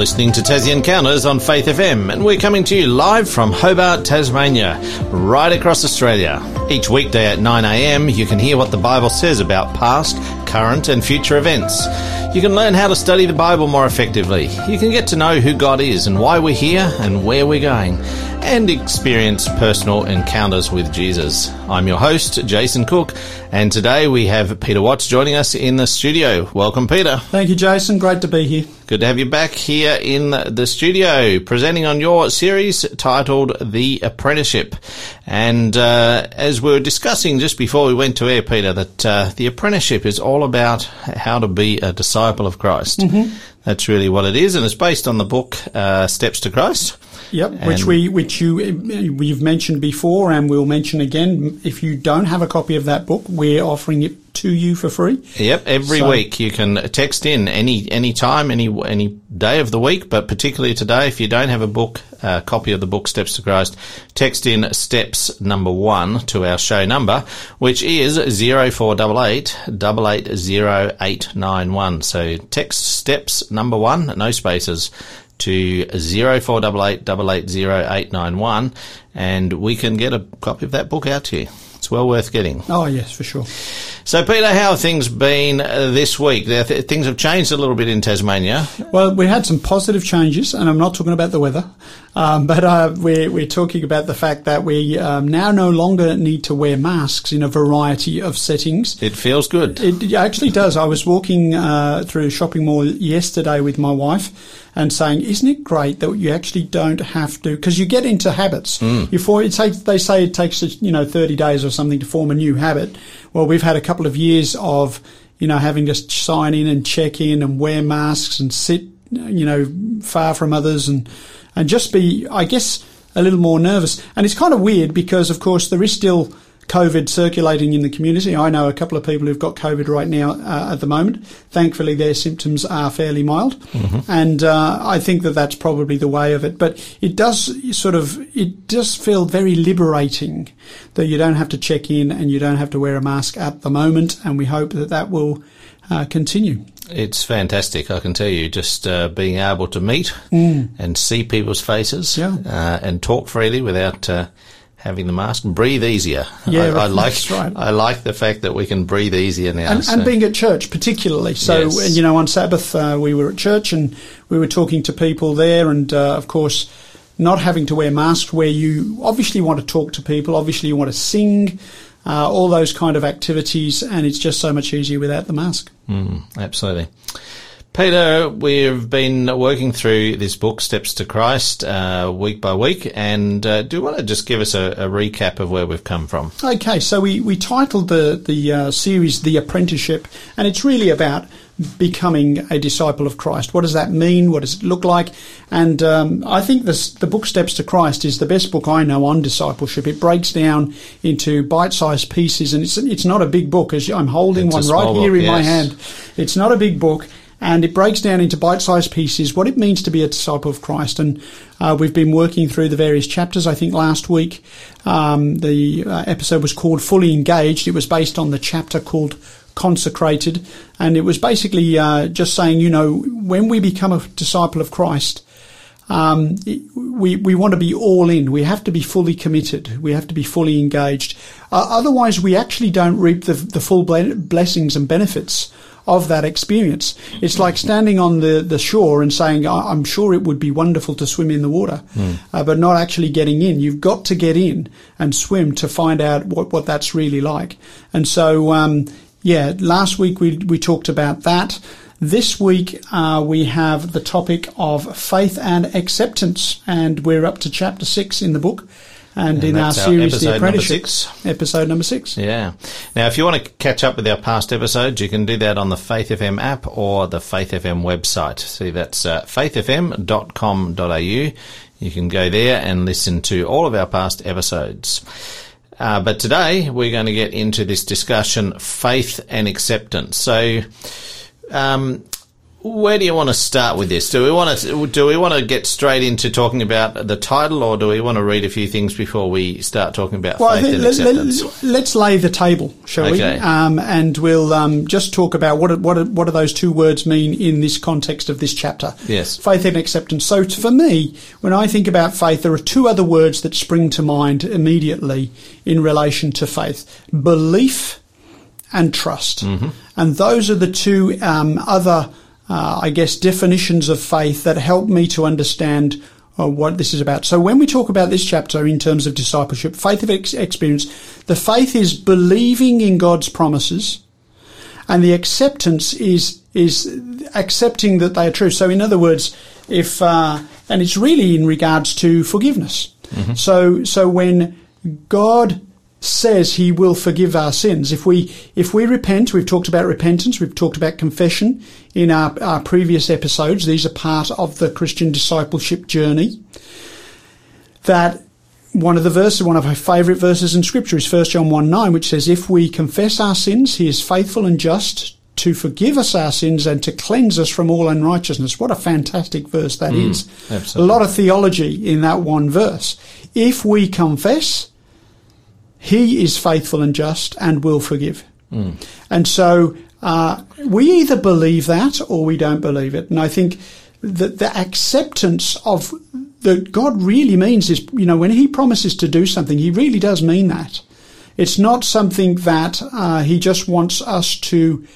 listening to Tassie Encounters on Faith FM, and we're coming to you live from Hobart, Tasmania, right across Australia. Each weekday at 9am, you can hear what the Bible says about past, current, and future events. You can learn how to study the Bible more effectively. You can get to know who God is and why we're here and where we're going, and experience personal encounters with Jesus. I'm your host, Jason Cook, and today we have Peter Watts joining us in the studio. Welcome, Peter. Thank you, Jason. Great to be here. Good to have you back here in the studio, presenting on your series titled The Apprenticeship. And uh, as we were discussing just before we went to air, Peter, that uh, the apprenticeship is all about how to be a disciple of Christ. Mm-hmm. That's really what it is, and it's based on the book uh, Steps to Christ. Yep, and which we which you we've mentioned before, and we'll mention again. If you don't have a copy of that book, we're offering it to you for free. Yep, every so, week you can text in any any time, any any day of the week, but particularly today, if you don't have a book, a uh, copy of the book Steps to Christ, text in steps number one to our show number, which is zero four double eight double eight zero eight nine one. So text steps number one, no spaces, to 0488 and we can get a copy of that book out to you. It's well worth getting. Oh, yes, for sure. So, Peter, how have things been uh, this week? Th- things have changed a little bit in Tasmania. Well, we had some positive changes, and I'm not talking about the weather, um, but uh, we're, we're talking about the fact that we um, now no longer need to wear masks in a variety of settings. It feels good. It actually does. I was walking uh, through a shopping mall yesterday with my wife and saying, "Isn't it great that you actually don't have to?" Because you get into habits. Mm. Before it takes, they say it takes you know 30 days or something to form a new habit. Well, we've had a couple of years of you know having to sign in and check in and wear masks and sit you know far from others and and just be, I guess, a little more nervous. And it's kind of weird because, of course, there is still COVID circulating in the community. I know a couple of people who've got COVID right now uh, at the moment. Thankfully, their symptoms are fairly mild, mm-hmm. and uh, I think that that's probably the way of it. But it does sort of it does feel very liberating that you don't have to check in and you don't have to wear a mask at the moment, and we hope that that will uh, continue. It's fantastic, I can tell you. Just uh, being able to meet mm. and see people's faces yeah. uh, and talk freely without uh, having the mask and breathe easier. Yeah, I, I like right. I like the fact that we can breathe easier now. And, so. and being at church, particularly. So yes. you know, on Sabbath uh, we were at church and we were talking to people there, and uh, of course, not having to wear masks. Where you obviously want to talk to people, obviously you want to sing. Uh, all those kind of activities, and it's just so much easier without the mask. Mm, absolutely. Peter, we've been working through this book, Steps to Christ, uh, week by week, and uh, do you want to just give us a, a, recap of where we've come from? Okay, so we, we titled the, the uh, series The Apprenticeship, and it's really about becoming a disciple of Christ. What does that mean? What does it look like? And um, I think this, the book Steps to Christ is the best book I know on discipleship. It breaks down into bite-sized pieces, and it's it's not a big book. As I'm holding it's one right here in yes. my hand, it's not a big book and it breaks down into bite-sized pieces what it means to be a disciple of Christ. And uh, we've been working through the various chapters. I think last week um, the uh, episode was called "Fully Engaged." It was based on the chapter called "Consecrated," and it was basically uh, just saying, you know, when we become a disciple of Christ. Um, we we want to be all in. We have to be fully committed. We have to be fully engaged. Uh, otherwise, we actually don't reap the the full blessings and benefits of that experience. It's like standing on the, the shore and saying, I'm sure it would be wonderful to swim in the water, mm. uh, but not actually getting in. You've got to get in and swim to find out what, what that's really like. And so, um, yeah, last week we, we talked about that. This week uh, we have the topic of faith and acceptance, and we're up to chapter six in the book and, and in our series, our The Apprenticeship, number episode number six. Yeah. Now, if you want to catch up with our past episodes, you can do that on the Faith FM app or the Faith FM website. See, that's uh, faithfm.com.au. You can go there and listen to all of our past episodes. Uh, but today we're going to get into this discussion, faith and acceptance. So, um, where do you want to start with this? Do we want to do we want to get straight into talking about the title, or do we want to read a few things before we start talking about Well, faith and acceptance? let, us lay the table, shall Okay. we? Um, and we'll um, just talk about what what what do those two words mean in this context of this chapter. Yes. faith and acceptance. So for me, when I think about faith, there are two other words that spring to mind immediately in relation to faith: belief and trust. And those are the two um, other, uh, I guess, definitions of faith that help me to understand uh, what this is about. So when we talk about this chapter in terms of discipleship, faith of ex- experience, the faith is believing in God's promises, and the acceptance is is accepting that they are true. So in other words, if uh, and it's really in regards to forgiveness. So so when God says he will forgive our sins. If we if we repent, we've talked about repentance, we've talked about confession in our, our previous episodes. These are part of the Christian discipleship journey. That one of the verses, one of our favourite verses in Scripture is 1 John 1 9, which says, If we confess our sins, he is faithful and just to forgive us our sins and to cleanse us from all unrighteousness. What a fantastic verse that mm, is! absolutely. A lot of theology in that one verse. If we confess, he is faithful and just and will forgive. And so uh, we either believe that or we don't believe it. And I think that the acceptance of that God really means is, you know, when He promises to do something, He really does mean that. It's not something that uh, He just wants us to.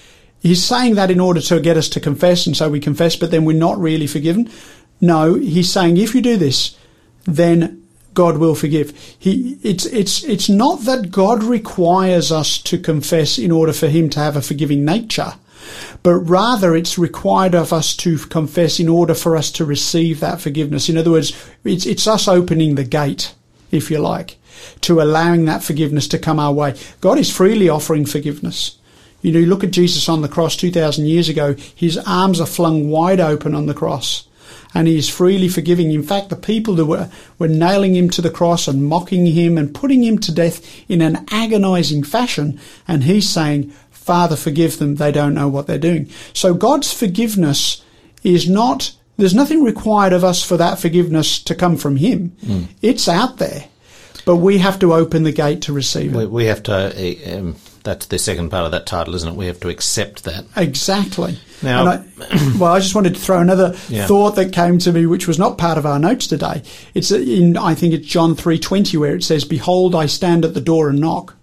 He's saying that in order to get us to confess, and so we confess, but then we're not really forgiven. No, He's saying if you do this, then God will forgive. He, it's, it's, it's not that God requires us to confess in order for Him to have a forgiving nature, but rather it's required of us to confess in order for us to receive that forgiveness. In other words, it's, it's us opening the gate, if you like, to allowing that forgiveness to come our way. God is freely offering forgiveness. You know, you look at Jesus on the cross 2,000 years ago, his arms are flung wide open on the cross and he is freely forgiving. In fact, the people that were, were nailing him to the cross and mocking him and putting him to death in an agonizing fashion, and he's saying, Father, forgive them, they don't know what they're doing. So God's forgiveness is not, there's nothing required of us for that forgiveness to come from him. It's out there, but we have to open the gate to receive it. We, we have to. uh, Um, that's the second part of that title, isn't it? We have to accept that. Exactly. Now- And I, well, I just wanted to throw another Yeah. thought that came to me, which was not part of our notes today. It's in, I think it's John three twenty, where it says, "Behold, I stand at the door and knock."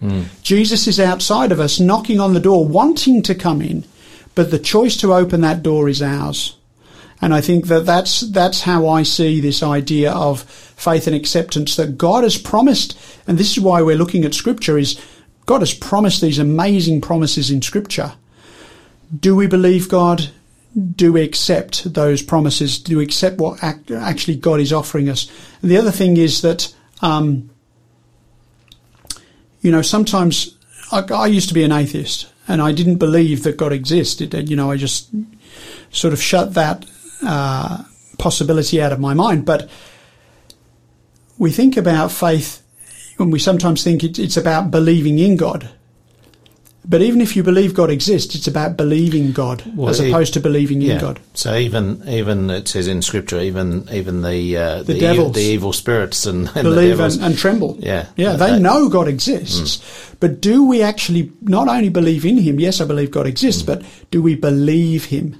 Hmm. Jesus is outside of us, knocking on the door, wanting to come in, but the choice to open that door is ours. And I think that that's that's how I see this idea of faith and acceptance that God has promised, and this is why we're looking at Scripture. Is God has promised these amazing promises in Scripture. Do we believe God? Do we accept those promises? Do we accept what act, actually God is offering us? And the other thing is that, um, you know, sometimes I, I used to be an atheist and I didn't believe that God existed. And, you know, I just sort of shut that uh, possibility out of my mind. But we think about faith when we sometimes think it, it's about believing in God. But even if you believe God exists, it's about believing God Well, as opposed to believing in God. So even even it says in Scripture, even even the uh, The e- devils. the evil spirits and, and Believe and, and tremble. Yeah. Yeah, they That- know God exists. But do we actually not only believe in Him? Yes, I believe God exists, but do we believe Him?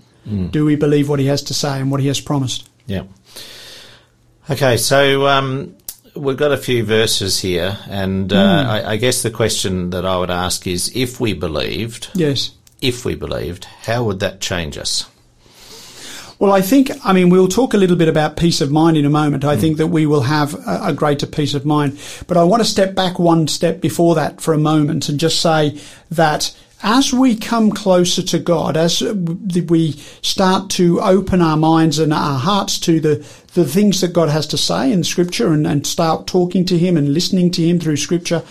Do we believe what He has to say and what He has promised? Yeah. Okay, so um, we've got a few verses here, and uh, Hmm. I, I guess the question that I would ask is: if we believed, Yes. if we believed, how would that change us? Well, I think, I mean, we'll talk a little bit about peace of mind in a moment. I think that we will have a, a greater peace of mind. But I want to step back one step before that for a moment and just say that as we come closer to God, as we start to open our minds and our hearts to the, the things that God has to say in Scripture and, and start talking to Him and listening to Him through Scripture,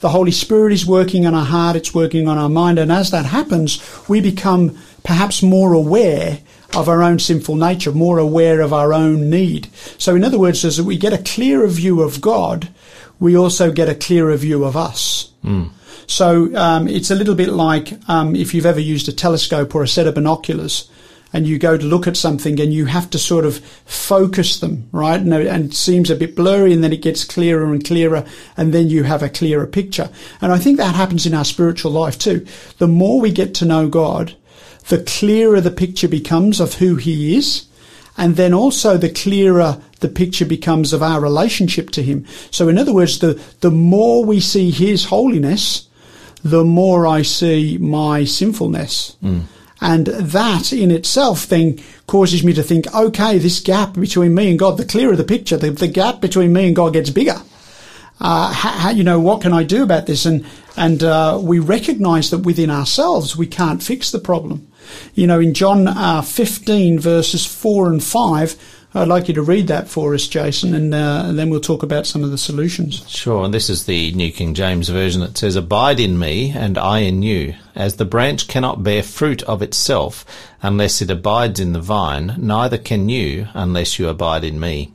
the Holy Spirit is working on our heart, it's working on our mind, and as that happens, we become perhaps more aware of our own sinful nature, more aware of our own need. So, in other words, as we get a clearer view of God, we also get a clearer view of us. Hmm. So, um, it's a little bit like um, if you've ever used a telescope or a set of binoculars. and you go to look at something and you have to sort of focus them, right? And, and it seems a bit blurry and then it gets clearer and clearer and then you have a clearer picture. And I think that happens in our spiritual life too. The more we get to know God, the clearer the picture becomes of who he is. And then also the clearer the picture becomes of our relationship to him. So in other words, the, the more we see his holiness, the more I see my sinfulness. Mm. And that in itself then causes me to think, okay, this gap between me and God, the clearer the picture, the, the gap between me and God gets bigger. Uh, how, you know, what can I do about this? And, and, uh, we recognize that within ourselves, we can't fix the problem. You know, in John, uh, 15 verses 4 and 5, I'd like you to read that for us, Jason, and, uh, and, then we'll talk about some of the solutions. Sure, and this is the New King James Version that says, Abide in me, and I in you. As the branch cannot bear fruit of itself unless it abides in the vine, neither can you unless you abide in me.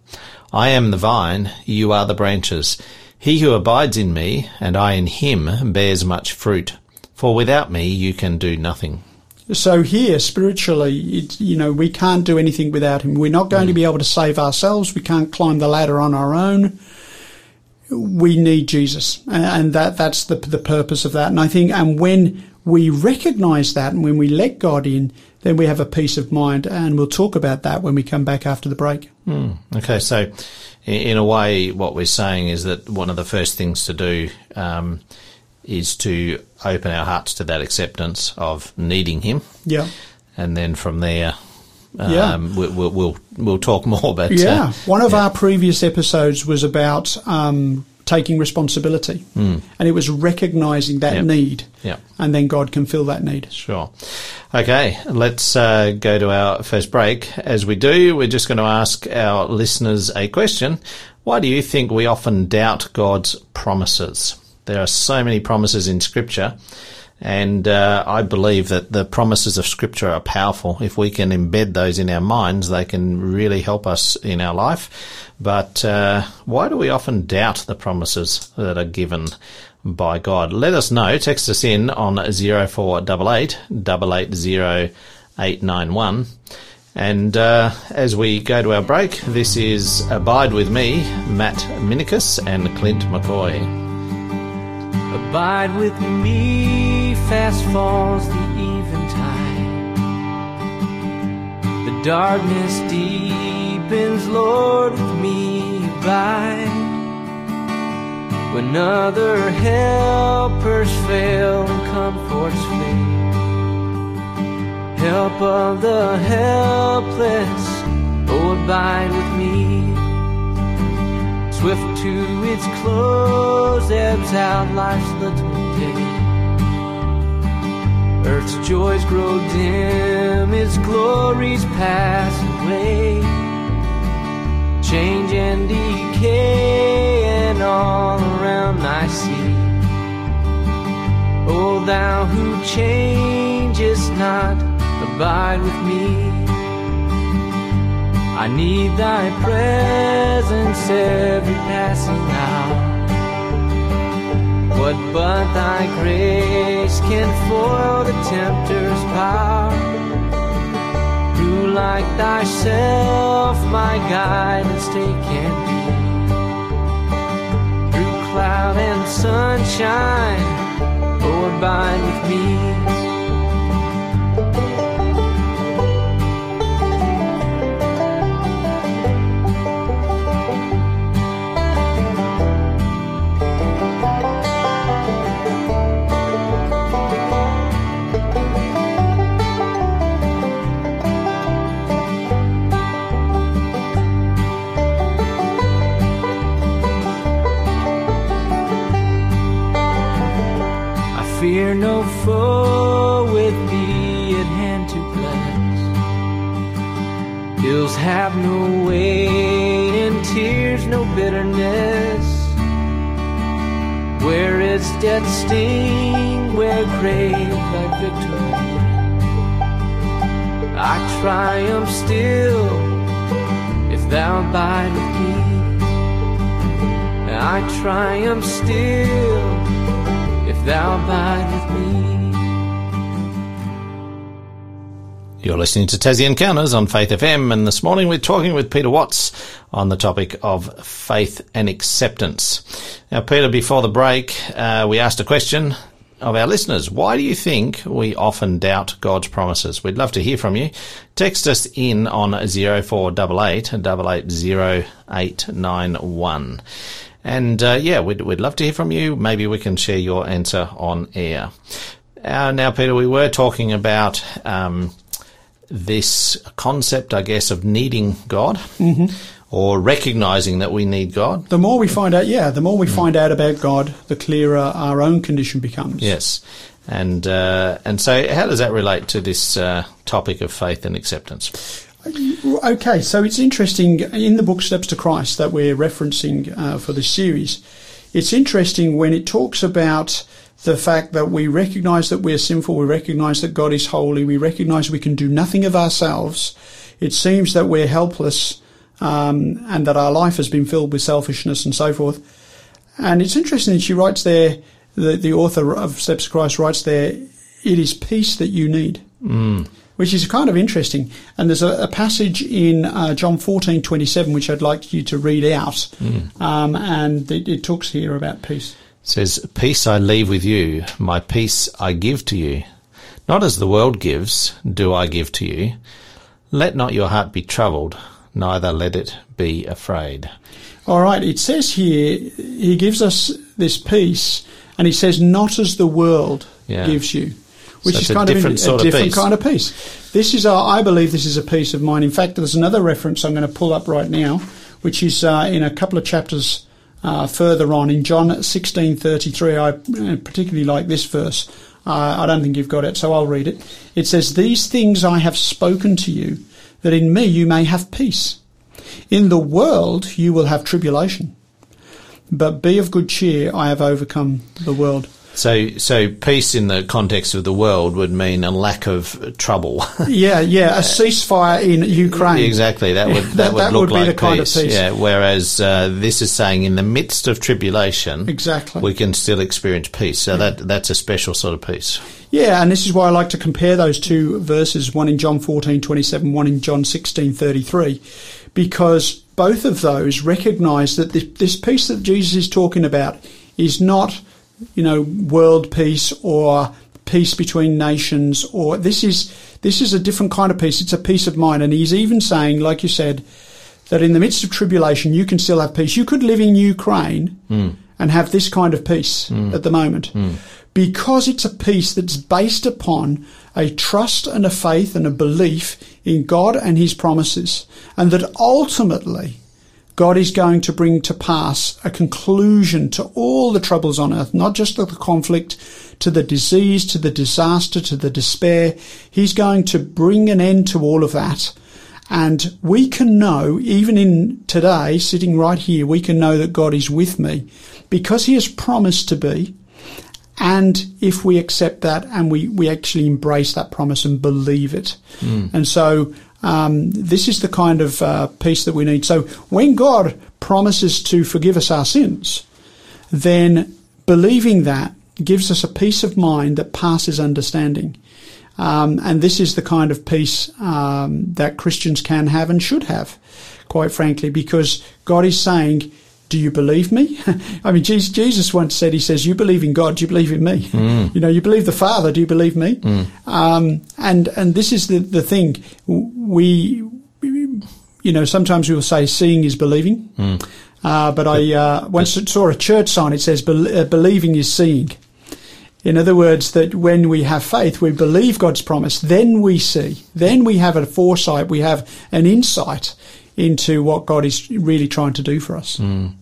I am the vine, you are the branches. He who abides in me, and I in him, bears much fruit. For without me you can do nothing. So here, spiritually, it, you know, we can't do anything without Him. We're not going mm. to be able to save ourselves. We can't climb the ladder on our own. We need Jesus, and that that's the the purpose of that. And I think, and when we recognise that, and when we let God in, then we have a peace of mind. And we'll talk about that when we come back after the break. Mm. Okay, so in a way, what we're saying is that one of the first things to do. Um, is to open our hearts to that acceptance of needing Him. Yeah. And then from there, um, yeah. we, will we'll, we'll talk more. But yeah, uh, one of yeah. our previous episodes was about um, taking responsibility, mm. and it was recognizing that yep. need. Yeah. And then God can fill that need. Sure. Okay, let's uh, go to our first break. As we do, we're just going to ask our listeners a question. Why do you think we often doubt God's promises? There are so many promises in Scripture, and uh, I believe that the promises of Scripture are powerful. If we can embed those in our minds, they can really help us in our life. But uh, why do we often doubt the promises that are given by God? Let us know. Text us in on 0488 880 891. And uh, as we go to our break, this is Abide With Me, Matt Minicus and Clint McCoy. Abide with me, fast falls the eventide. The darkness deepens, Lord, with me abide. When other helpers fail and comforts fade, help of the helpless, oh, abide with me. Swift to its close, ebbs out life's little day. Earth's joys grow dim, its glories pass away. Change and decay, and all around I see. O thou who changest not, abide with me. I need thy presence every passing hour. What but thy grace can foil the tempter's power? Who like thyself my guidance take and be? Through cloud and sunshine, abide with me. Have no weight in tears no bitterness. Where is death sting, where grave thy victory? I triumph still if thou abide with me. I triumph still if thou abide with me. You're listening to Tassie Encounters on Faith FM, and this morning we're talking with Peter Watts on the topic of faith and acceptance. Now, Peter, before the break, uh, we asked a question of our listeners. Why do you think we often doubt God's promises? We'd love to hear from you. Text us in on 0488 880891. And uh, yeah, we'd, we'd love to hear from you. Maybe we can share your answer on air. Uh, now, Peter, we were talking about um, this concept, I guess, of needing God. Mm-hmm or recognizing that we need God. The more we find out, yeah, the more we mm. find out about God, the clearer our own condition becomes. Yes. And uh, and so, how does that relate to this uh, topic of faith and acceptance? Okay, so it's interesting in the book Steps to Christ that we're referencing uh, for this series. It's interesting when it talks about the fact that we recognize that we're sinful, we recognize that God is holy, we recognize we can do nothing of ourselves. It seems that we're helpless um, and that our life has been filled with selfishness and so forth. And it's interesting that she writes there, the, the author of Steps to Christ writes there, it is peace that you need. Mm. Which is kind of interesting. And there's a, a passage in uh, John 14, 27, which I'd like you to read out. Mm. Um, and it, it talks here about peace. Says, Peace I leave with you, my peace I give to you. Not as the world gives, do I give to you. Let not your heart be troubled, neither let it be afraid. All right, it says here, he gives us this peace, and he says, not as the world yeah. gives you. Which so is kind of, a, a different of kind of peace. This is, our, I believe, this is a peace of mind. In fact, there's another reference I'm going to pull up right now, which is uh, in a couple of chapters uh, further on in John 16:33. I uh, particularly like this verse. Uh, I don't think you've got it, so I'll read it. It says, "These things I have spoken to you, that in me you may have peace. In the world you will have tribulation, but be of good cheer, I have overcome the world. So, so peace in the context of the world would mean a lack of trouble. yeah, yeah, a ceasefire in Ukraine. Exactly, that would that, that would that look would like peace. Kind of peace. Yeah, whereas uh, this is saying in the midst of tribulation, exactly, we can still experience peace. So yeah. that that's a special sort of peace. Yeah, and this is why I like to compare those two verses, one in John 14, 27, one in John 16, 33, because both of those recognize that this, this peace that Jesus is talking about is not, you know, world peace or peace between nations or this is this is a different kind of peace. It's a peace of mind. And he's even saying, like you said, that in the midst of tribulation you can still have peace. You could live in Ukraine mm. and have this kind of peace mm. at the moment. Mm because it's a peace that's based upon a trust and a faith and a belief in God and His promises, and that ultimately God is going to bring to pass a conclusion to all the troubles on earth, not just to the conflict, to the disease, to the disaster, to the despair. He's going to bring an end to all of that. And we can know, even in today, sitting right here, we can know that God is with me because He has promised to be and if we accept that and we, we actually embrace that promise and believe it. Mm. And so um, this is the kind of uh, peace that we need. So when God promises to forgive us our sins, then believing that gives us a peace of mind that passes understanding. Um, and this is the kind of peace um, that Christians can have and should have, quite frankly, because God is saying, do you believe me? I mean, Jesus, Jesus, once said, he says, you believe in God, do you believe in me? Mm. You know, you believe the Father, do you believe me? Mm. Um, and, and this is the, the thing. We, you know, sometimes we will say seeing is believing. Mm. Uh, but I uh, once saw a church sign, it says, uh, believing is seeing. In other words, that when we have faith, we believe God's promise, then we see, then we have a foresight, we have an insight into what God is really trying to do for us. Mm.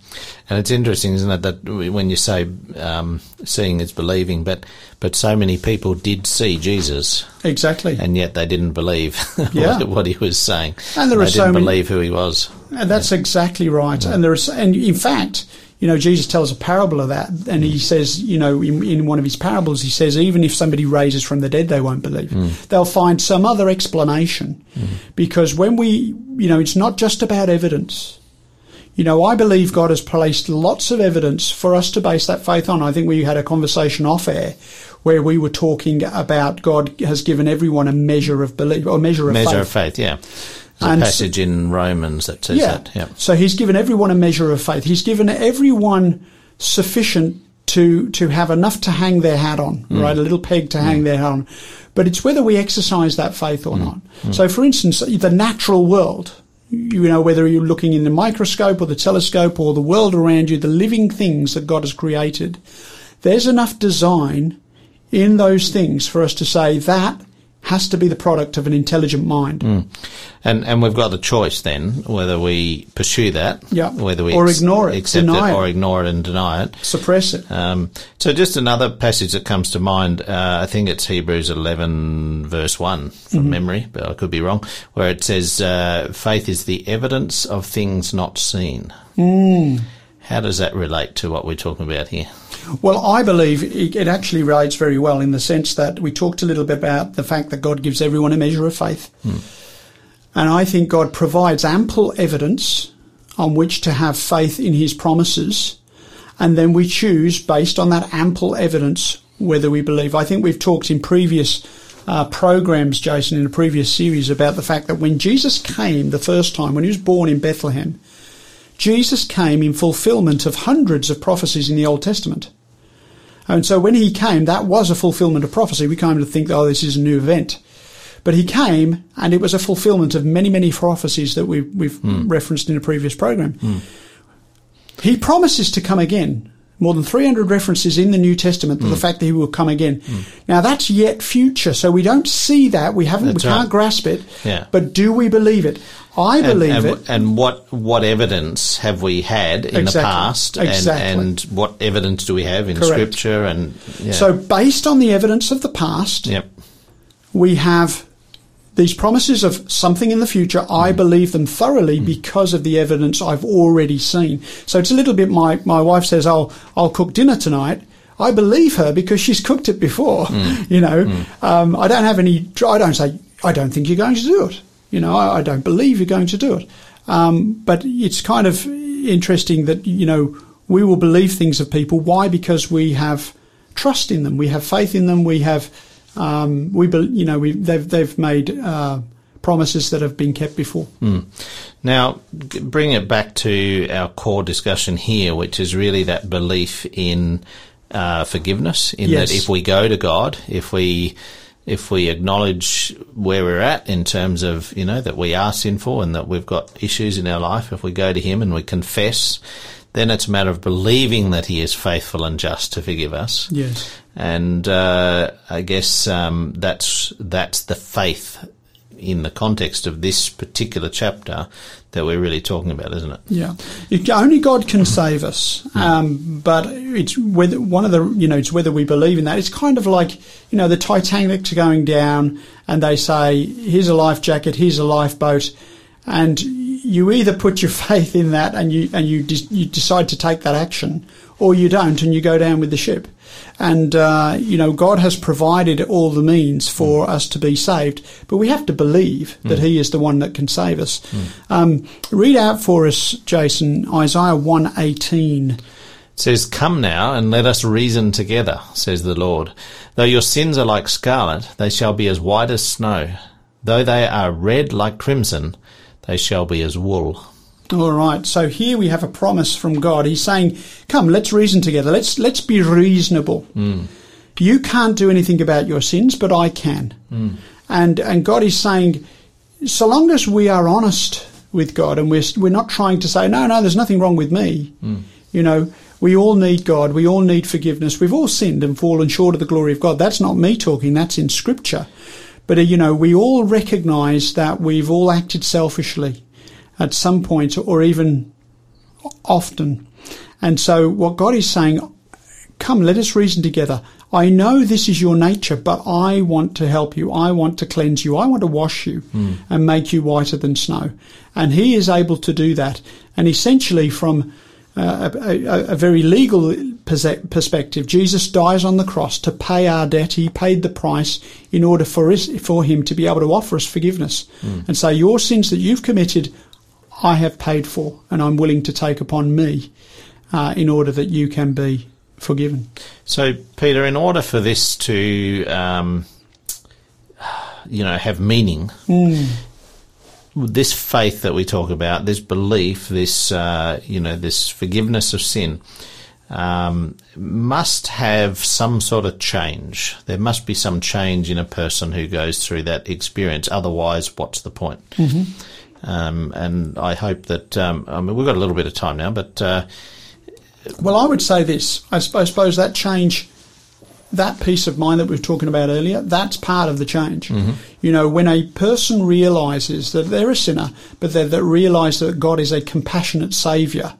And it's interesting, isn't it, that when you say um, seeing is believing, but but so many people did see Jesus exactly, and yet they didn't believe yeah. what, what, he was saying, and there they are didn't so many, believe who he was. And that's yeah. exactly right. Yeah. And there is, and in fact, you know, Jesus tells a parable of that, and he says, you know, in, in, one of his parables, he says, even if somebody raises from the dead, they won't believe. Mm. They'll find some other explanation, mm. because when we, you know, it's not just about evidence. You know, I believe God has placed lots of evidence for us to base that faith on. I think we had a conversation off air where we were talking about God has given everyone a measure of belief or measure of Measure faith. of faith, yeah. And a passage in Romans that says that. Yeah. So he's given everyone a measure of faith. He's given everyone sufficient to to have enough to hang their hat on, Mm. right? A little peg to hang their hat on. But it's whether we exercise that faith Mm. or not. So, for instance, the natural world. You know, whether you're looking in the microscope or the telescope or the world around you, the living things that God has created, there's enough design in those things for us to say that has to be the product of an intelligent mind. Mm. And and we've got the choice then whether we pursue that, Yeah. whether we Or ignore it, accept deny it, or ignore it and deny it. Suppress it. Um, so just another passage that comes to mind, uh, I think it's Hebrews 11 verse 1 from Mm-hmm. memory, but I could be wrong, where it says, uh, faith is the evidence of things not seen. Mm. How does that relate to what we're talking about here? Well, I believe it, actually relates very well in the sense that we talked a little bit about the fact that God gives everyone a measure of faith. And I think God provides ample evidence on which to have faith in his promises. And then we choose, based on that ample evidence, whether we believe. I think we've talked in previous uh, programs, Jason, in a previous series about the fact that when Jesus came the first time, when he was born in Bethlehem, Jesus came in fulfillment of hundreds of prophecies in the Old Testament. And so when he came, that was a fulfillment of prophecy. We came to think, oh, this is a new event. But he came, and it was a fulfillment of many, many prophecies that we've, we've hmm. referenced in a previous program. Hmm. He promises to come again. More than 300 references in the New Testament to the mm. fact that he will come again. Mm. Now that's yet future, so we don't see that. We haven't, That's we can't grasp it. Yeah. But do we believe it? I believe and, it. and what what evidence have we had in the Exactly. past, and, Exactly. and what evidence do we have in Correct. Scripture? And yeah. So based on the evidence of the past, yep, we have these promises of something in the future. I believe them thoroughly because of the evidence I've already seen. So it's a little bit my, my wife says, I'll, I'll cook dinner tonight. I believe her because she's cooked it before. You know, um, I don't have any, I don't say, I don't think you're going to do it. You know, I, I don't believe you're going to do it. Um, but it's kind of interesting that, you know, we will believe things of people. Why? Because we have trust in them. We have faith in them. We have, um, we, you know, we, they've, they've made, uh, promises that have been kept before. Now, g- bring it back to our core discussion here, which is really that belief in uh, forgiveness. In Yes. that, if we go to God, if we if we acknowledge where we're at in terms of you know that we are sinful and that we've got issues in our life, if we go to Him and we confess, then it's a matter of believing that He is faithful and just to forgive us. Yes. And uh, I guess um, that's that's the faith in the context of this particular chapter that we're really talking about, isn't it? Yeah, it, only God can save us. Um, but it's whether one of the you know it's whether we believe in that. It's kind of like you know the Titanic's going down, and they say, "Here's a life jacket, here's a lifeboat," and you either put your faith in that and you and you de- you decide to take that action, or you don't and you go down with the ship. And uh, you know God has provided all the means for us to be saved, but we have to believe that He is the one that can save us. Um, read out for us, Jason, Isaiah one eighteen. It says, Come now and let us reason together, says the Lord. Though your sins are like scarlet, they shall be as white as snow. Though they are red like crimson, they shall be as wool. All right. So here we have a promise from God. He's saying, "Come, let's reason together. Let's let's be reasonable. Mm. You can't do anything about your sins, but I can." Mm. And and God is saying, so long as we are honest with God and we're we're not trying to say, "No, no, there's nothing wrong with me." Mm. You know, we all need God. We all need forgiveness. We've all sinned and fallen short of the glory of God. That's not me talking. That's in Scripture. But uh, you know, we all recognise that we've all acted selfishly at some point or even often. And so what God is saying, come, let us reason together. I know this is your nature, but I want to help you. I want to cleanse you. I want to wash you and make you whiter than snow. And he is able to do that. And essentially from uh, a, a, a very legal perspective, Jesus dies on the cross to pay our debt. He paid the price in order for us, for him to be able to offer us forgiveness and say, your sins that you've committed, I have paid for and I'm willing to take upon me uh, in order that you can be forgiven. So, Peter, in order for this to, um, you know, have meaning, this faith that we talk about, this belief, this, uh, you know, this forgiveness of sin, um, must have some sort of change. There must be some change in a person who goes through that experience. Otherwise, what's the point? Um, and I hope that um, I mean we've got a little bit of time now, but uh, Well, I would say this. I sp- I suppose that change, that peace of mind that we were talking about earlier, that's part of the change. You know, when a person realizes that they're a sinner, but they that realize that God is a compassionate Savior,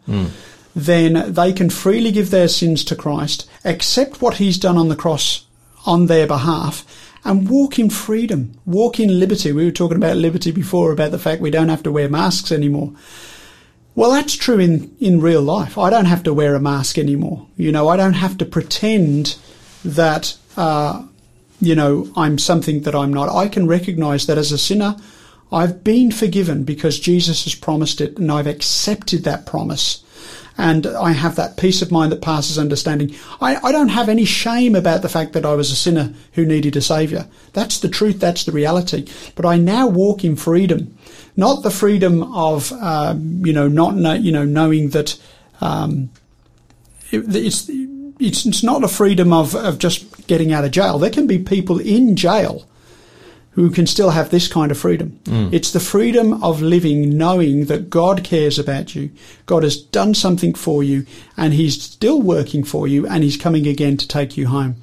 then they can freely give their sins to Christ, accept what He's done on the cross on their behalf, and walk in freedom, walk in liberty. We were talking about liberty before, about the fact we don't have to wear masks anymore. Well, that's true in, in real life. I don't have to wear a mask anymore. You know, I don't have to pretend that, uh, you know, I'm something that I'm not. I can recognize that as a sinner, I've been forgiven because Jesus has promised it and I've accepted that promise. And I have that peace of mind that passes understanding. I, I don't have any shame about the fact that I was a sinner who needed a saviour. That's the truth. That's the reality. But I now walk in freedom, not the freedom of, um, you know, not know, you know, knowing that um, it, it's, it's it's not a freedom of of just getting out of jail. There can be people in jail who can still have this kind of freedom. It's the freedom of living knowing that God cares about you. God has done something for you and he's still working for you and he's coming again to take you home.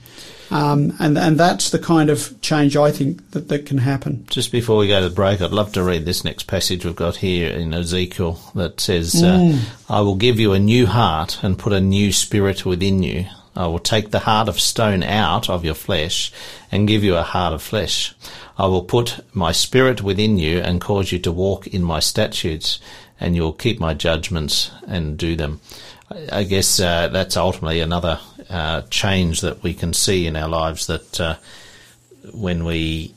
Um, and, and that's the kind of change I think that, that can happen. Just before we go to the break, I'd love to read this next passage we've got here in Ezekiel that says, uh, I will give you a new heart and put a new spirit within you. I will take the heart of stone out of your flesh and give you a heart of flesh. I will put my spirit within you and cause you to walk in my statutes and you'll keep my judgments and do them. I guess uh, that's ultimately another uh, change that we can see in our lives that uh, when we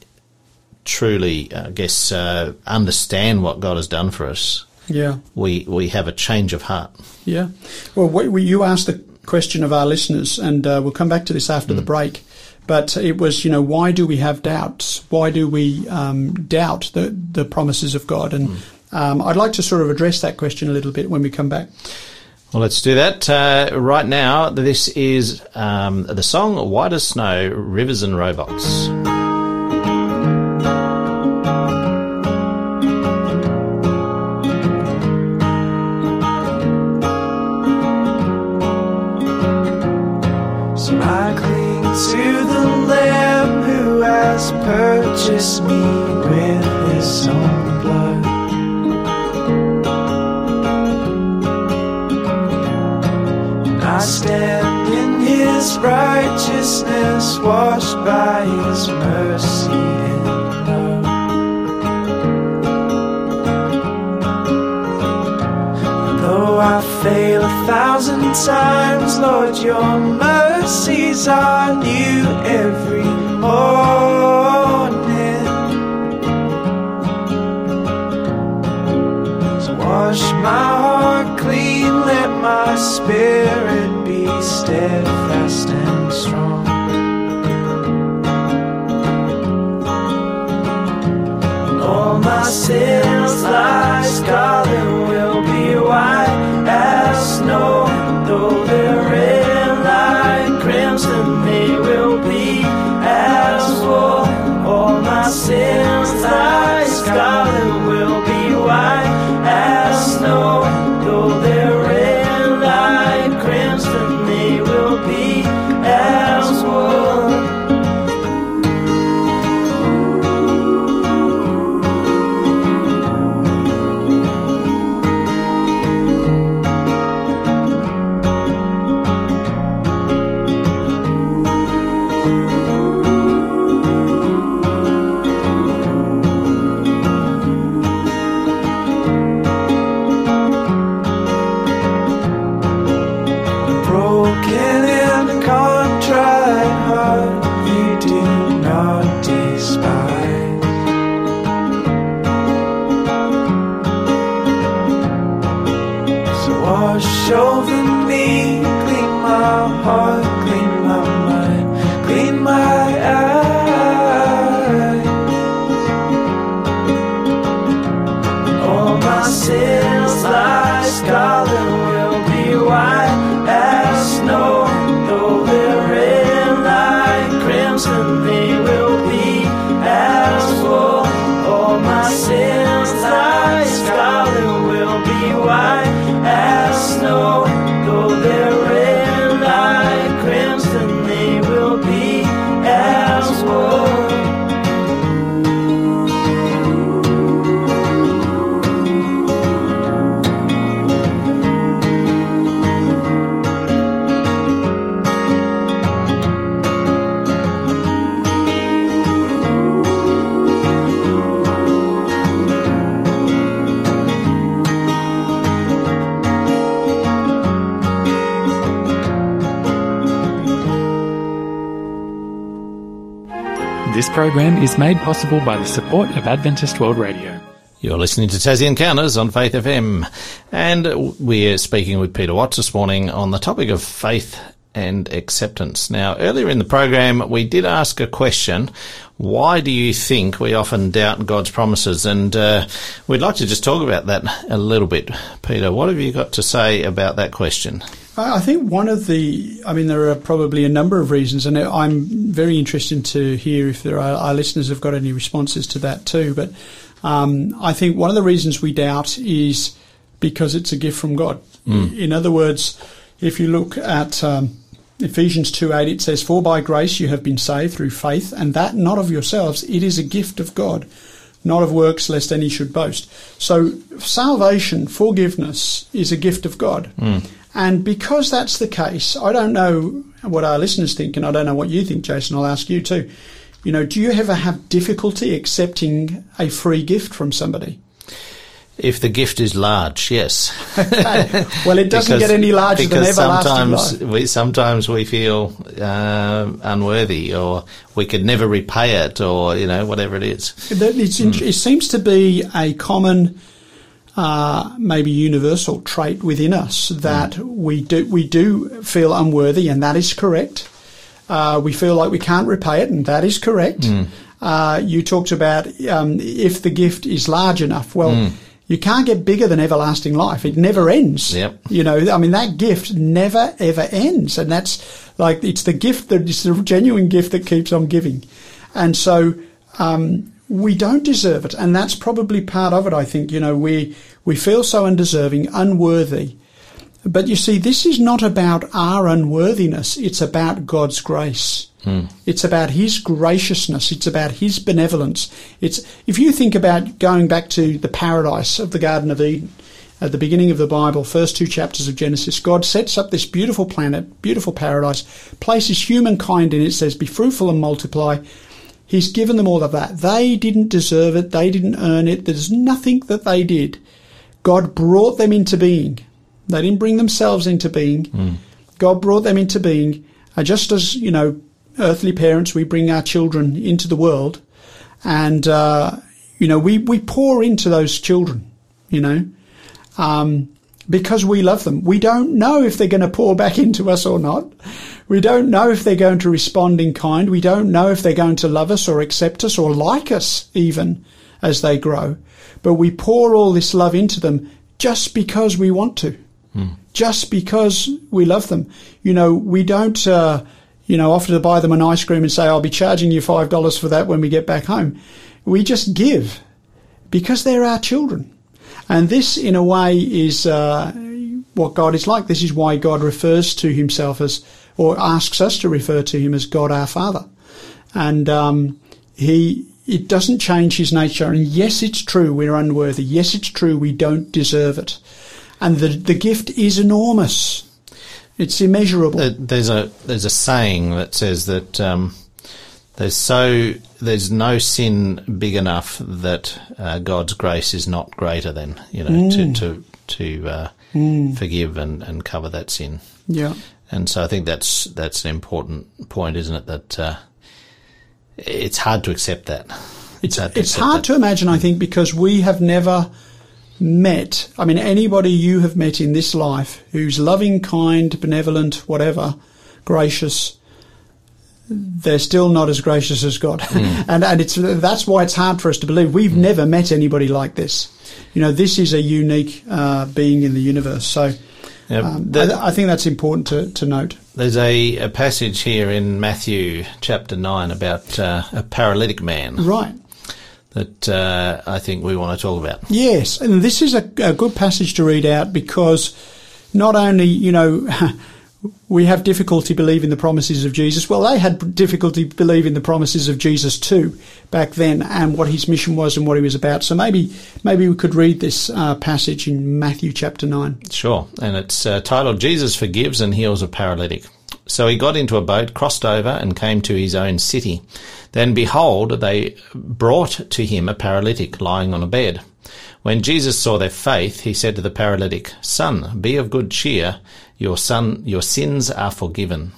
truly, I guess, uh, understand what God has done for us, Yeah. we, we have a change of heart. Yeah. Well, we, we, you asked the question of our listeners, and uh, we'll come back to this after the break. But it was, you know, why do we have doubts? Why do we um, doubt the, the promises of God? And um, I'd like to sort of address that question a little bit when we come back. Well, let's do that. Uh, right now, this is um, the song White as Snow, Rivers and Robots. So I cling to the Lamb who has purchased me with his own blood. I stand in his righteousness, washed by his mercy and love. Though I fail a thousand times, Lord, your mercies are new every morning. So wash my heart clean, let my spirit be steadfast and strong. Program is made possible by the support of Adventist World Radio. You're listening to Tassie Encounters on Faith FM, and we're speaking with Peter Watts this morning on the topic of faith and acceptance. Now, earlier in the program, we did ask a question. Why do you think we often doubt God's promises? And uh, we'd like to just talk about that a little bit. Peter, what have you got to say about that question? I think one of the, I mean, there are probably a number of reasons, and I'm very interested to hear if there are our listeners have got any responses to that too. But um, I think one of the reasons we doubt is because it's a gift from God. Mm. In other words, if you look at um, Ephesians 2 8, it says, For by grace you have been saved through faith, and that not of yourselves, it is a gift of God, not of works, lest any should boast. So salvation, forgiveness, is a gift of God. Mm. And because that's the case, I don't know what our listeners think, and I don't know what you think, Jason. I'll ask you too. You know, do you ever have difficulty accepting a free gift from somebody? If the gift is large, yes. well, it doesn't because, get any larger than everlasting sometimes life. We, sometimes we feel uh, unworthy, or we could never repay it, or you know whatever it is. Mm. It seems to be a common uh, maybe universal trait within us that mm. we do we do feel unworthy, and that is correct. Uh, we feel like we can't repay it, and that is correct. Mm. Uh, you talked about um, if the gift is large enough. Well, mm. you can't get bigger than everlasting life. It never ends. Yep. You know, I mean, that gift never ever ends, and that's like it's the gift that it's the genuine gift that keeps on giving, and so. Um, we don't deserve it, and that's probably part of it. I think you know we we feel so undeserving, unworthy. But you see, this is not about our unworthiness. It's about God's grace. Hmm. It's about His graciousness. It's about His benevolence. It's if you think about going back to the paradise of the Garden of Eden at the beginning of the Bible, first two chapters of Genesis, God sets up this beautiful planet, beautiful paradise, places humankind in it, says, "Be fruitful and multiply." He's given them all of that. They didn't deserve it. They didn't earn it. There's nothing that they did. God brought them into being. They didn't bring themselves into being. Mm. God brought them into being. Uh, just as, you know, earthly parents, we bring our children into the world and, uh, you know, we, we pour into those children, you know, um, because we love them. We don't know if they're going to pour back into us or not. We don't know if they're going to respond in kind. We don't know if they're going to love us or accept us or like us even as they grow. But we pour all this love into them just because we want to, hmm. just because we love them. You know, we don't, uh, you know, offer to buy them an ice cream and say, I'll be charging you $5 for that when we get back home. We just give because they're our children. And this, in a way, is uh, what God is like. This is why God refers to himself as, or asks us to refer to him as God our Father. And um, he, it doesn't change his nature. And yes, it's true we're unworthy. Yes, it's true we don't deserve it. And the, the gift is enormous. It's immeasurable. There's a there's a saying that says that um, there's so there's no sin big enough that uh, God's grace is not greater than you know mm. to to to uh, mm. forgive and, and cover that sin. Yeah, and so I think that's that's an important point, isn't it? That uh, it's hard to accept that. It's hard, to, it's hard to imagine, I think, because we have never met. I mean, anybody you have met in this life who's loving, kind, benevolent, whatever, gracious they're still not as gracious as God. Mm. and, and it's, that's why it's hard for us to believe. We've mm. never met anybody like this. You know, this is a unique uh, being in the universe. So um, the, I, I, think that's important to, to note. There's a, a, passage here in Matthew chapter 9 about uh, a paralytic man. Right. That uh, I think we want to talk about. Yes, and this is a, a good passage to read out because not only, you know, we have difficulty believing the promises of Jesus. Well, they had difficulty believing the promises of Jesus too back then, and what his mission was and what he was about. So maybe maybe we could read this uh, passage in Matthew chapter nine. Sure, and it's uh, titled "Jesus forgives and heals a paralytic." So he got into a boat, crossed over, and came to his own city. Then behold, they brought to him a paralytic lying on a bed. When Jesus saw their faith, he said to the paralytic, Son, be of good cheer your son, your sins are forgiven.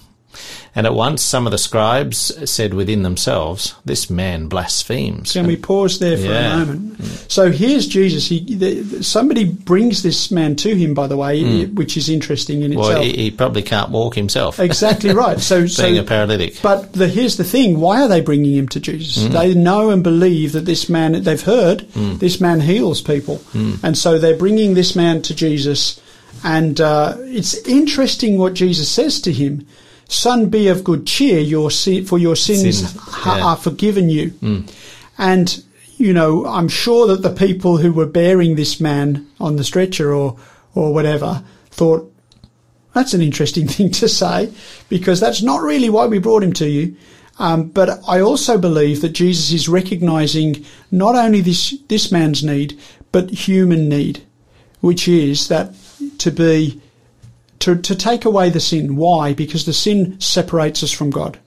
And at once some of the scribes said within themselves, This man blasphemes. Can we pause there for Yeah. a moment? So here's Jesus. He, the, somebody brings this man to him, by the way, which is interesting in Hmm. well, itself. he, he probably can't walk himself, exactly right. So, so being a paralytic. But the, here's the thing: why are they bringing him to Jesus? They know and believe that this man. They've heard this man heals people, and so they're bringing this man to Jesus. And uh, it's interesting what Jesus says to him: "Son, be of good cheer; your sin, for your sins, Sins, ha- yeah. are forgiven you." And you know, I'm sure that the people who were bearing this man on the stretcher or or whatever thought, that's an interesting thing to say because that's not really why we brought him to you. Um, but I also believe that Jesus is recognizing not only this, this man's need, but human need, which is that to be, to, to take away the sin. Why? Because the sin separates us from God.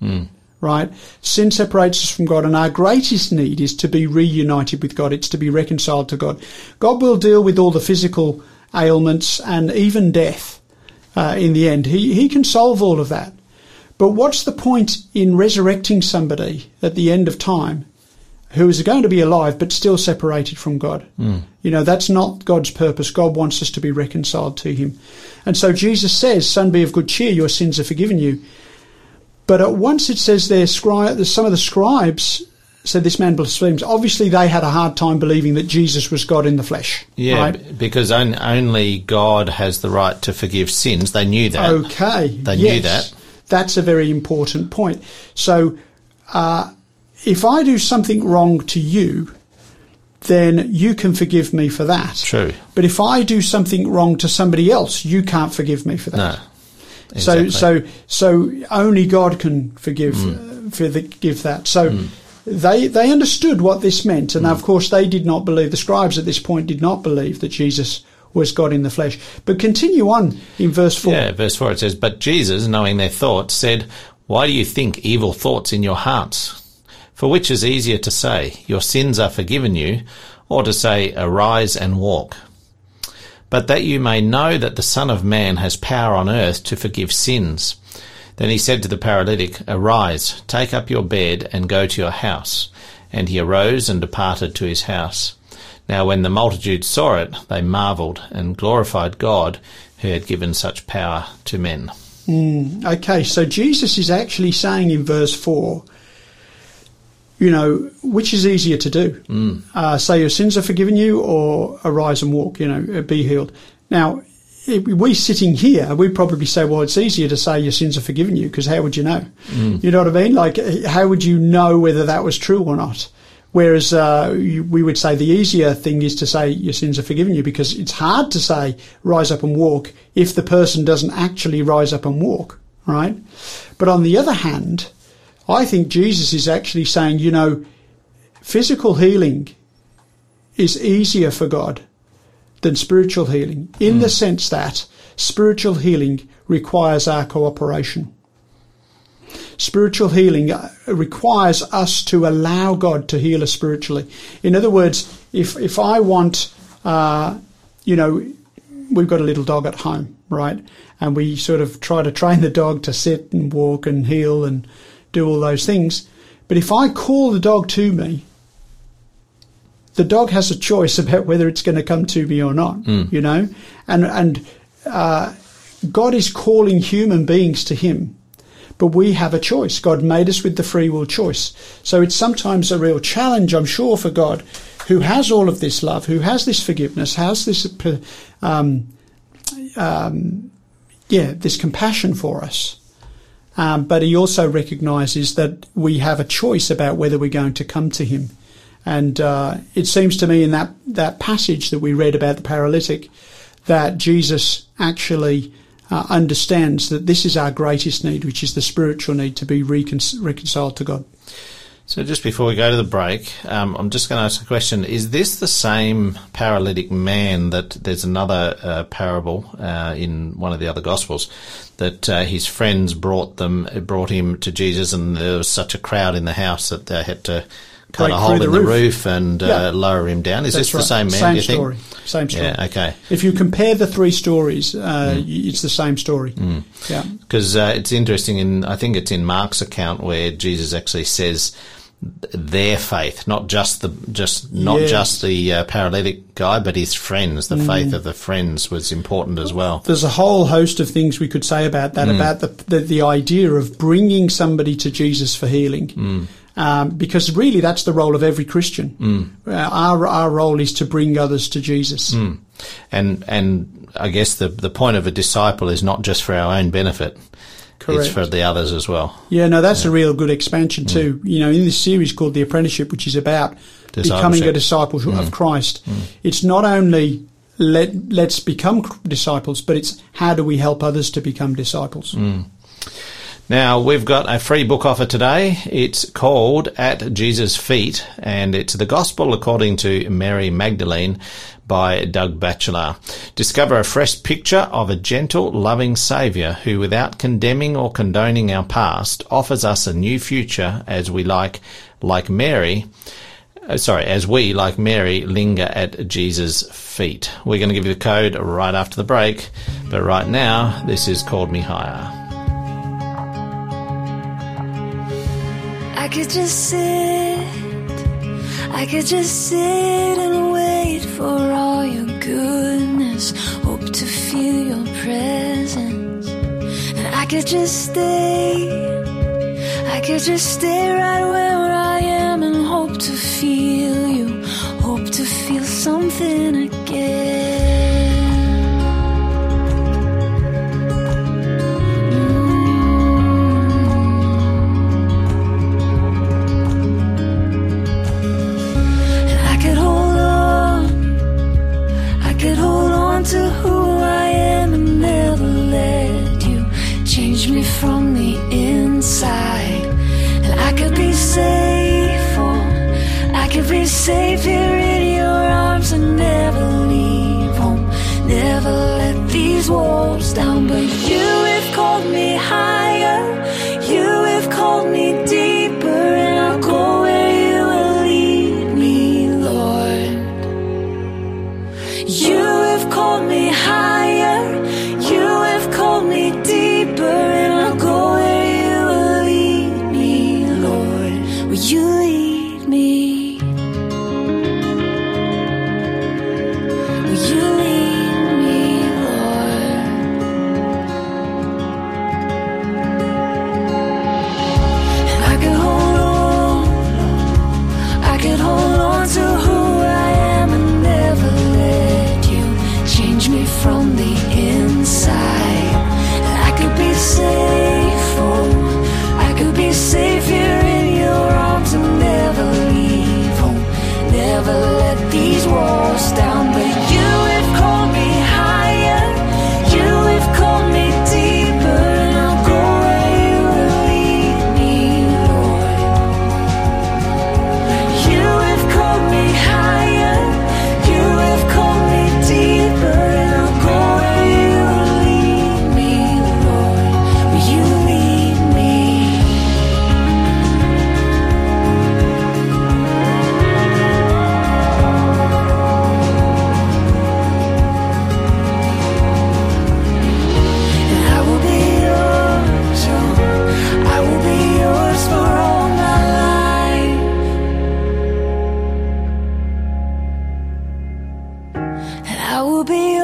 Right? Sin separates us from God and our greatest need is to be reunited with God. It's to be reconciled to God. God will deal with all the physical ailments and even death uh, in the end. He, he can solve all of that. But what's the point in resurrecting somebody at the end of time who is going to be alive but still separated from God? You know, that's not God's purpose. God wants us to be reconciled to Him. And so Jesus says, Son, be of good cheer, your sins are forgiven you. But at once it says there, scri- some of the scribes said this man blasphemes. Obviously, they had a hard time believing that Jesus was God in the flesh. Yeah, right? because on, only God has the right to forgive sins. They knew that. Okay. They yes. knew that. That's a very important point. So, uh, if I do something wrong to you, then you can forgive me for that. True. But if I do something wrong to somebody else, you can't forgive me for that. No. So, Exactly. so, so only God can forgive, mm. uh, forgive that. So, mm. they they understood what this meant, and mm. of course they did not believe. The scribes at this point did not believe that Jesus was God in the flesh. But continue on in verse four. Yeah, verse 4 it says, But Jesus, knowing their thoughts, said, Why do you think evil thoughts in your hearts? For which is easier to say, Your sins are forgiven you, or to say, Arise and walk? But that you may know that the Son of Man has power on earth to forgive sins. Then he said to the paralytic, Arise, take up your bed, and go to your house. And he arose and departed to his house. Now when the multitude saw it, they marvelled and glorified God who had given such power to men. Mm, okay, so Jesus is actually saying in verse 4, you know, which is easier to do? Uh, say your sins are forgiven you or arise and walk, you know, uh, be healed. Now, we sitting here, we'd probably say, well, it's easier to say your sins are forgiven you because how would you know? You know what I mean? Like, uh, how would you know whether that was true or not? Whereas uh, you, we would say the easier thing is to say your sins are forgiven you because it's hard to say rise up and walk if the person doesn't actually rise up and walk, right? But on the other hand, I think Jesus is actually saying, you know, physical healing is easier for God than spiritual healing in the sense that spiritual healing requires our cooperation. Spiritual healing uh, requires us to allow God to heal us spiritually. In other words, if if I want, uh, you know, we've got a little dog at home, right? And we sort of try to train the dog to sit and walk and heel and do all those things. But if I call the dog to me, the dog has a choice about whether it's going to come to me or not, you know? And, and, uh, God is calling human beings to Him, but we have a choice. God made us with the free will choice. So it's sometimes a real challenge, I'm sure, for God, who has all of this love, who has this forgiveness, has this, um, um, yeah, this compassion for us. Um, but he also recognises that we have a choice about whether we're going to come to him. And uh, it seems to me in that, that passage that we read about the paralytic that Jesus actually uh, understands that this is our greatest need, which is the spiritual need to be recon- reconciled to God. So just before we go to the break, um, I'm just going to ask a question. Is this the same paralytic man that there's another uh, parable uh, in one of the other Gospels that uh, his friends brought them brought him to Jesus and there was such a crowd in the house that they had to cut Break a hole in the roof. roof and Yeah. uh, lower him down? Is That's this the same man, Same do you story. think? Same story. Yeah, okay. If you compare the three stories, uh, y it's the same story. Yeah. Because uh, it's interesting in, I think it's in Mark's account where Jesus actually says their faith, not just the, just, not Yeah. just the uh, paralytic guy, but his friends. The Mm. faith of the friends was important as well. There's a whole host of things we could say about that, about the, the the idea of bringing somebody to Jesus for healing. Um, because really, that's the role of every Christian. Uh, our our role is to bring others to Jesus. And, and I guess the, the point of a disciple is not just for our own benefit. Correct. It's for the others as well. Yeah, no, that's a real good expansion mm. too. You know, in this series called The Apprenticeship, which is about becoming a disciple of mm. Christ, mm. it's not only let let's become disciples, but it's how do we help others to become disciples. Now, we've got a free book offer today. It's called At Jesus' Feet, and it's the Gospel according to Mary Magdalene by Doug Batchelor. Discover a fresh picture of a gentle, loving Saviour who, without condemning or condoning our past, offers us a new future as we like, like Mary, uh, sorry, as we, like Mary, linger at Jesus' feet. We're going to give you the code right after the break, but right now, this is Called Me Higher. I could just sit, I could just sit and wait for all your goodness. Hope to feel your presence. And I could just stay, I could just stay right where I am and hope to feel you. Hope to feel something again. Inside. And I could be safe, oh, I could be safe here I will be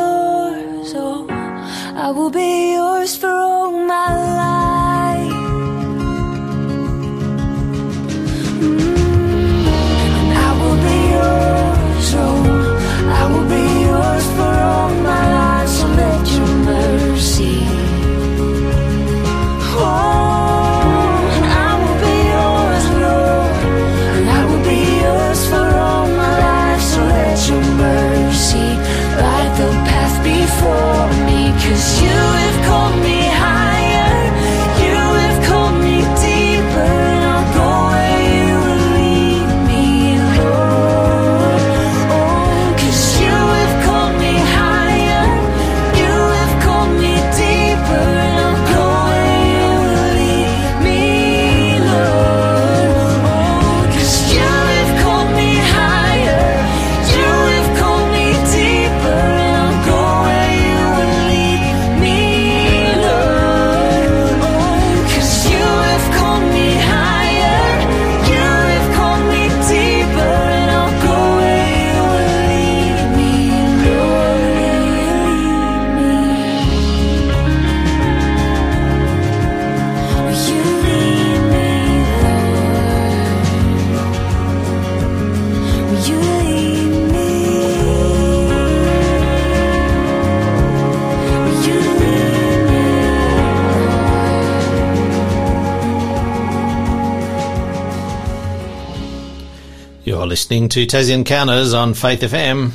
listening to Tassie Encounters on Faith FM,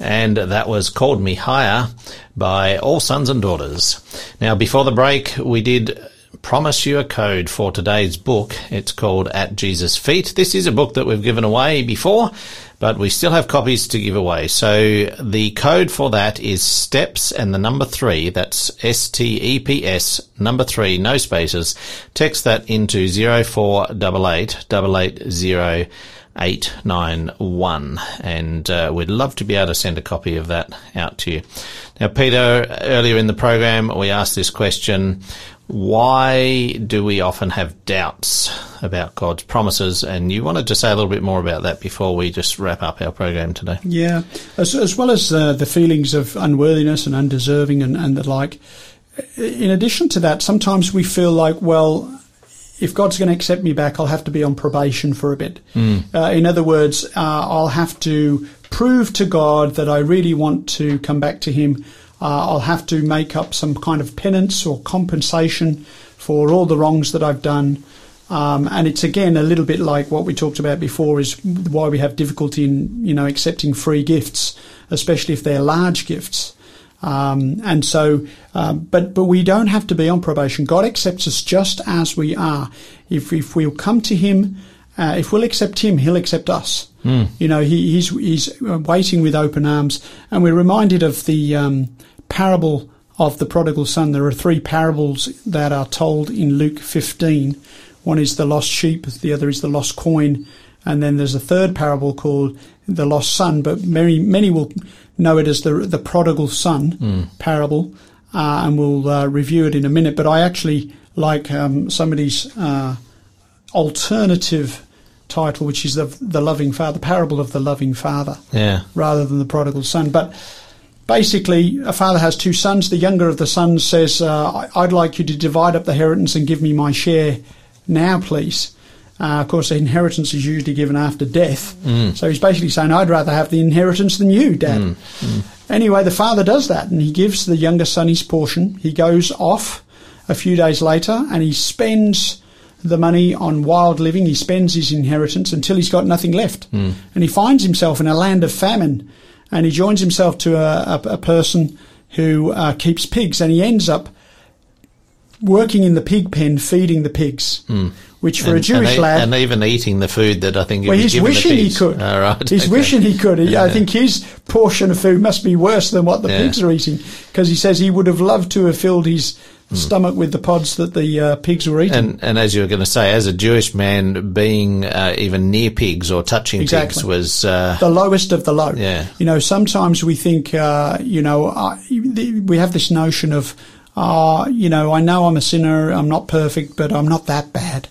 and that was Called Me Higher by All Sons and Daughters. Now, before the break, we did promise you a code for today's book. It's called At Jesus' Feet. This is a book that we've given away before, but we still have copies to give away. So the code for that is steps and the number three. That's S-T-E-P-S number three, no spaces. Text that into 0488 880 891 and uh, we'd love to be able to send a copy of that out to you. Now Peter, earlier in the program we asked this question, why do we often have doubts about God's promises? And you wanted to say a little bit more about that before we just wrap up our program today. Yeah, as, as well as uh, the feelings of unworthiness and undeserving and, and the like. In addition to that, sometimes we feel like, well, if God's going to accept me back, I'll have to be on probation for a bit. Mm. Uh, in other words, uh, I'll have to prove to God that I really want to come back to Him. Uh, I'll have to make up some kind of penance or compensation for all the wrongs that I've done. Um, and it's again a little bit like what we talked about before is why we have difficulty in you know accepting free gifts, especially if they're large gifts. Um, and so, um, but but we don't have to be on probation. God accepts us just as we are. If if we'll come to Him, uh, if we'll accept Him, He'll accept us. You know, he, He's He's waiting with open arms. And we're reminded of the um, parable of the prodigal son. There are three parables that are told in Luke 15. One is the lost sheep, the other is the lost coin, and then there's a third parable called the lost son. But many many will know it as the the prodigal son parable, uh, and we'll uh, review it in a minute. But I actually like um, somebody's uh, alternative title, which is the the loving father, parable of the loving father Yeah. rather than the prodigal son. But basically, a father has two sons. The younger of the sons says, uh, I'd like you to divide up the inheritance and give me my share now, please. Uh, of course, the inheritance is usually given after death. So he's basically saying, I'd rather have the inheritance than you, Dad. Anyway, the father does that and he gives the younger son his portion. He goes off a few days later and he spends the money on wild living. He spends his inheritance until he's got nothing left. And he finds himself in a land of famine and he joins himself to a, a, a person who uh, keeps pigs and he ends up working in the pig pen feeding the pigs, which for a Jewish and, lad. and even eating the food that I think he Well, was he's wishing he could. All right. He's okay. wishing he could. He- I think his portion of food must be worse than what the Yeah. pigs are eating because he says he would have loved to have filled his stomach with the pods that the uh, pigs were eating. Hmm. And, and as you were going to say, as a Jewish man, being uh, even near pigs or touching pigs was uh, the lowest of the low. Yeah. You know, sometimes we think, uh, you know, uh, we have this notion of, uh, you know, I know I'm a sinner, I'm not perfect, but I'm not that bad.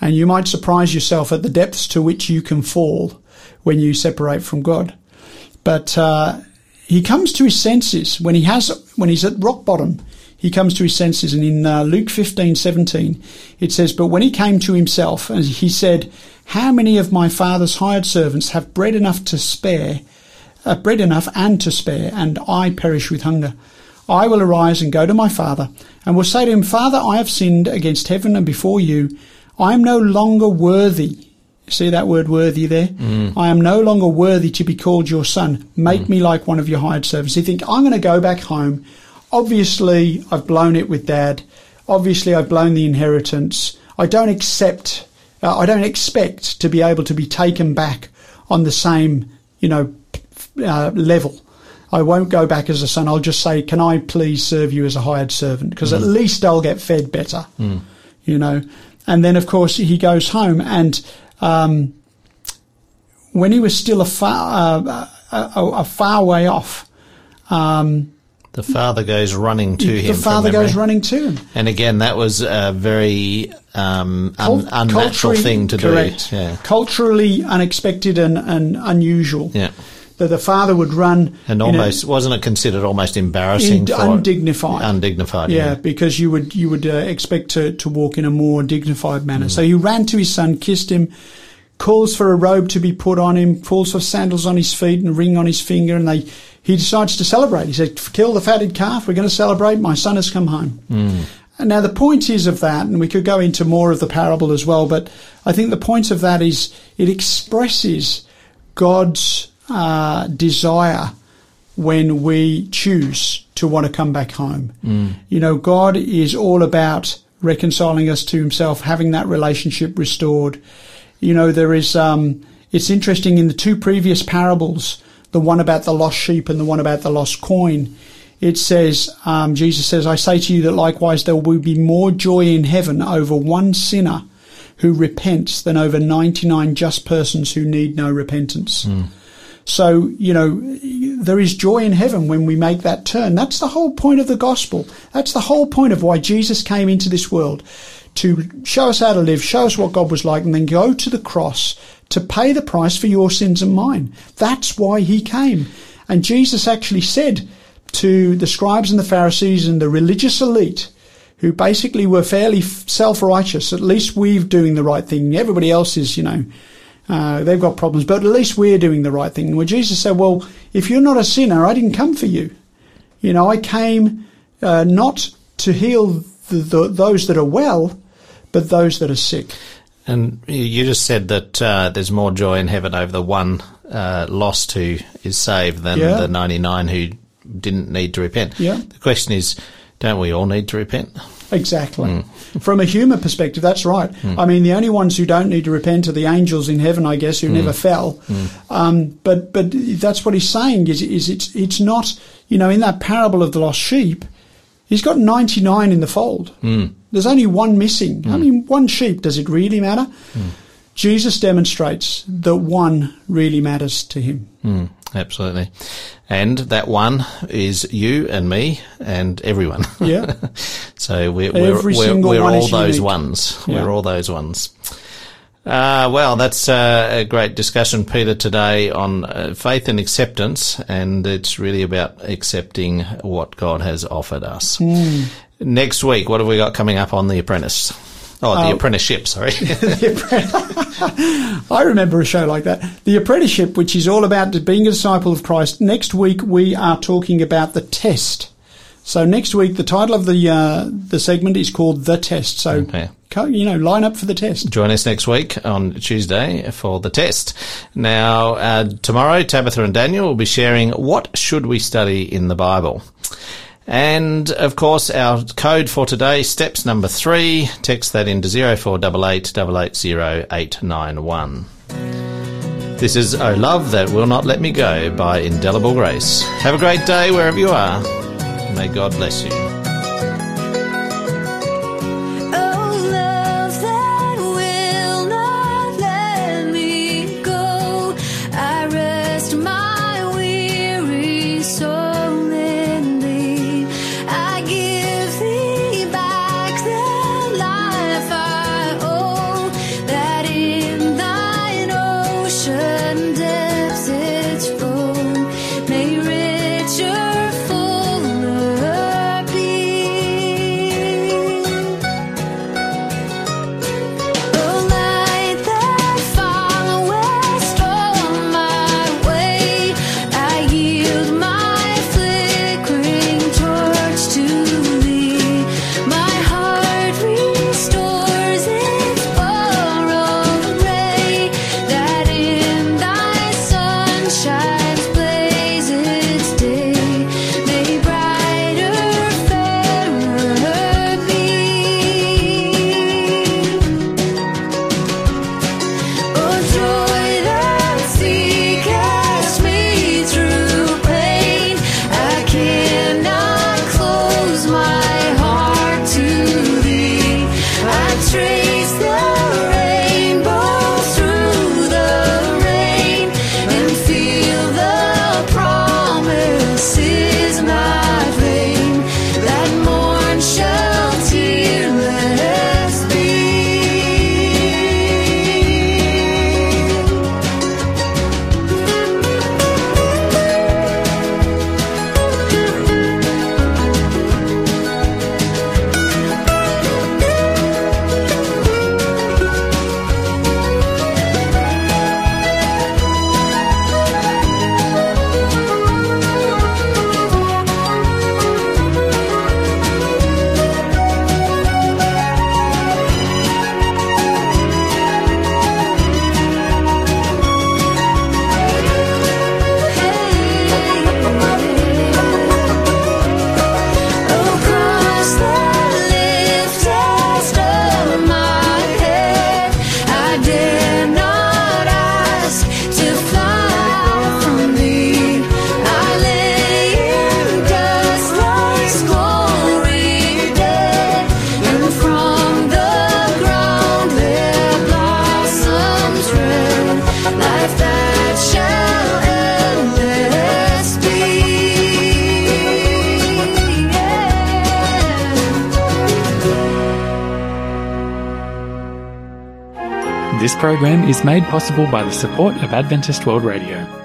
And you might surprise yourself at the depths to which you can fall when you separate from God. But uh, he comes to his senses when he has when he's at rock bottom. He comes to his senses, and in uh, Luke fifteen seventeen, it says, "But when he came to himself, and he said, How many of my father's hired servants have bread enough to spare, uh, bread enough and to spare, and I perish with hunger? I will arise and go to my father, and will say to him, Father, I have sinned against heaven and before you. I am no longer worthy." See that word worthy there? I am no longer worthy to be called your son. Make me like one of your hired servants. He think, I'm going to go back home. Obviously, I've blown it with dad. Obviously, I've blown the inheritance. I don't accept, uh, I don't expect to be able to be taken back on the same, you know, uh, level. I won't go back as a son. I'll just say, can I please serve you as a hired servant? Because at least I'll get fed better, you know. And then, of course, he goes home and, um, when he was still a far, uh, a, a, a far way off, um, the father goes running to him. the father goes running to him. And again, that was a very um, un- unnatural thing to correct. do. Yeah. Culturally unexpected and, and unusual. Yeah. That the father would run And in a- almost wasn't it considered almost embarrassing In- for undignified. undignified? yeah, because you would you would uh, expect to, to walk in a more dignified manner. So he ran to his son, kissed him, calls for a robe to be put on him, calls for sandals on his feet and a ring on his finger, and they he decides to celebrate. He said, "Kill the fatted calf. We're going to celebrate. My son has come home." And now the point is of that, and we could go into more of the parable as well, but I think the point of that is it expresses God's uh, desire when we choose to want to come back home. You know, God is all about reconciling us to Himself, having that relationship restored. You know, there is, um, it's interesting in the two previous parables, the one about the lost sheep and the one about the lost coin, it says, um, Jesus says, I say to you that likewise there will be more joy in heaven over one sinner who repents than over 99 just persons who need no repentance. So, you know, there is joy in heaven when we make that turn. That's the whole point of the gospel. That's the whole point of why Jesus came into this world to show us how to live, show us what God was like, and then go to the cross to pay the price for your sins and mine. That's why he came. And Jesus actually said to the scribes and the Pharisees and the religious elite, who basically were fairly self-righteous, at least we're doing the right thing. Everybody else is, you know, uh, they've got problems, but at least we're doing the right thing. Where Jesus said, well, if you're not a sinner, I didn't come for you. You know, I came uh, not to heal the, the, those that are well, but those that are sick. And you- just said that uh, there's more joy in heaven over the one uh, lost who is saved than Yeah. the 99 who didn't need to repent. Yeah. The question is, don't we all need to repent? Exactly. Hmm. From a human perspective, that's right. Hmm. I mean, the only ones who don't need to repent are the angels in heaven, I guess, who hmm. never fell. Um, but but that's what he's saying is is it's it's not you know in that parable of the lost sheep, he's got ninety nine in the fold. There's only one missing. I mean, one sheep. Does it really matter? Jesus demonstrates that one really matters to him. Mm, absolutely. And that one is you and me and everyone. Yeah. so we're, we're, Every we're, single we're one all those unique. ones. Yeah. We're all those ones. Uh, well, that's uh, a great discussion, Peter, today on uh, faith and acceptance, and it's really about accepting what God has offered us. Hmm. Next week, what have we got coming up on The Apprentice? Oh, The Oh. Apprenticeship, sorry. I remember a show like that. The Apprenticeship, which is all about being a disciple of Christ. Next week we are talking about the test. So next week the title of the uh, the segment is called the test. So Okay. you know, line up for the test. Join us next week on Tuesday for the test. Now, uh, tomorrow, Tabitha and Daniel will be sharing what should we study in the Bible. And of course, our code for today, steps number three, text that into 0488 880 This is Oh Love That Will Not Let Me Go by Indelible Grace. Have a great day wherever you are. May God bless you. Program is made possible by the support of Adventist World Radio.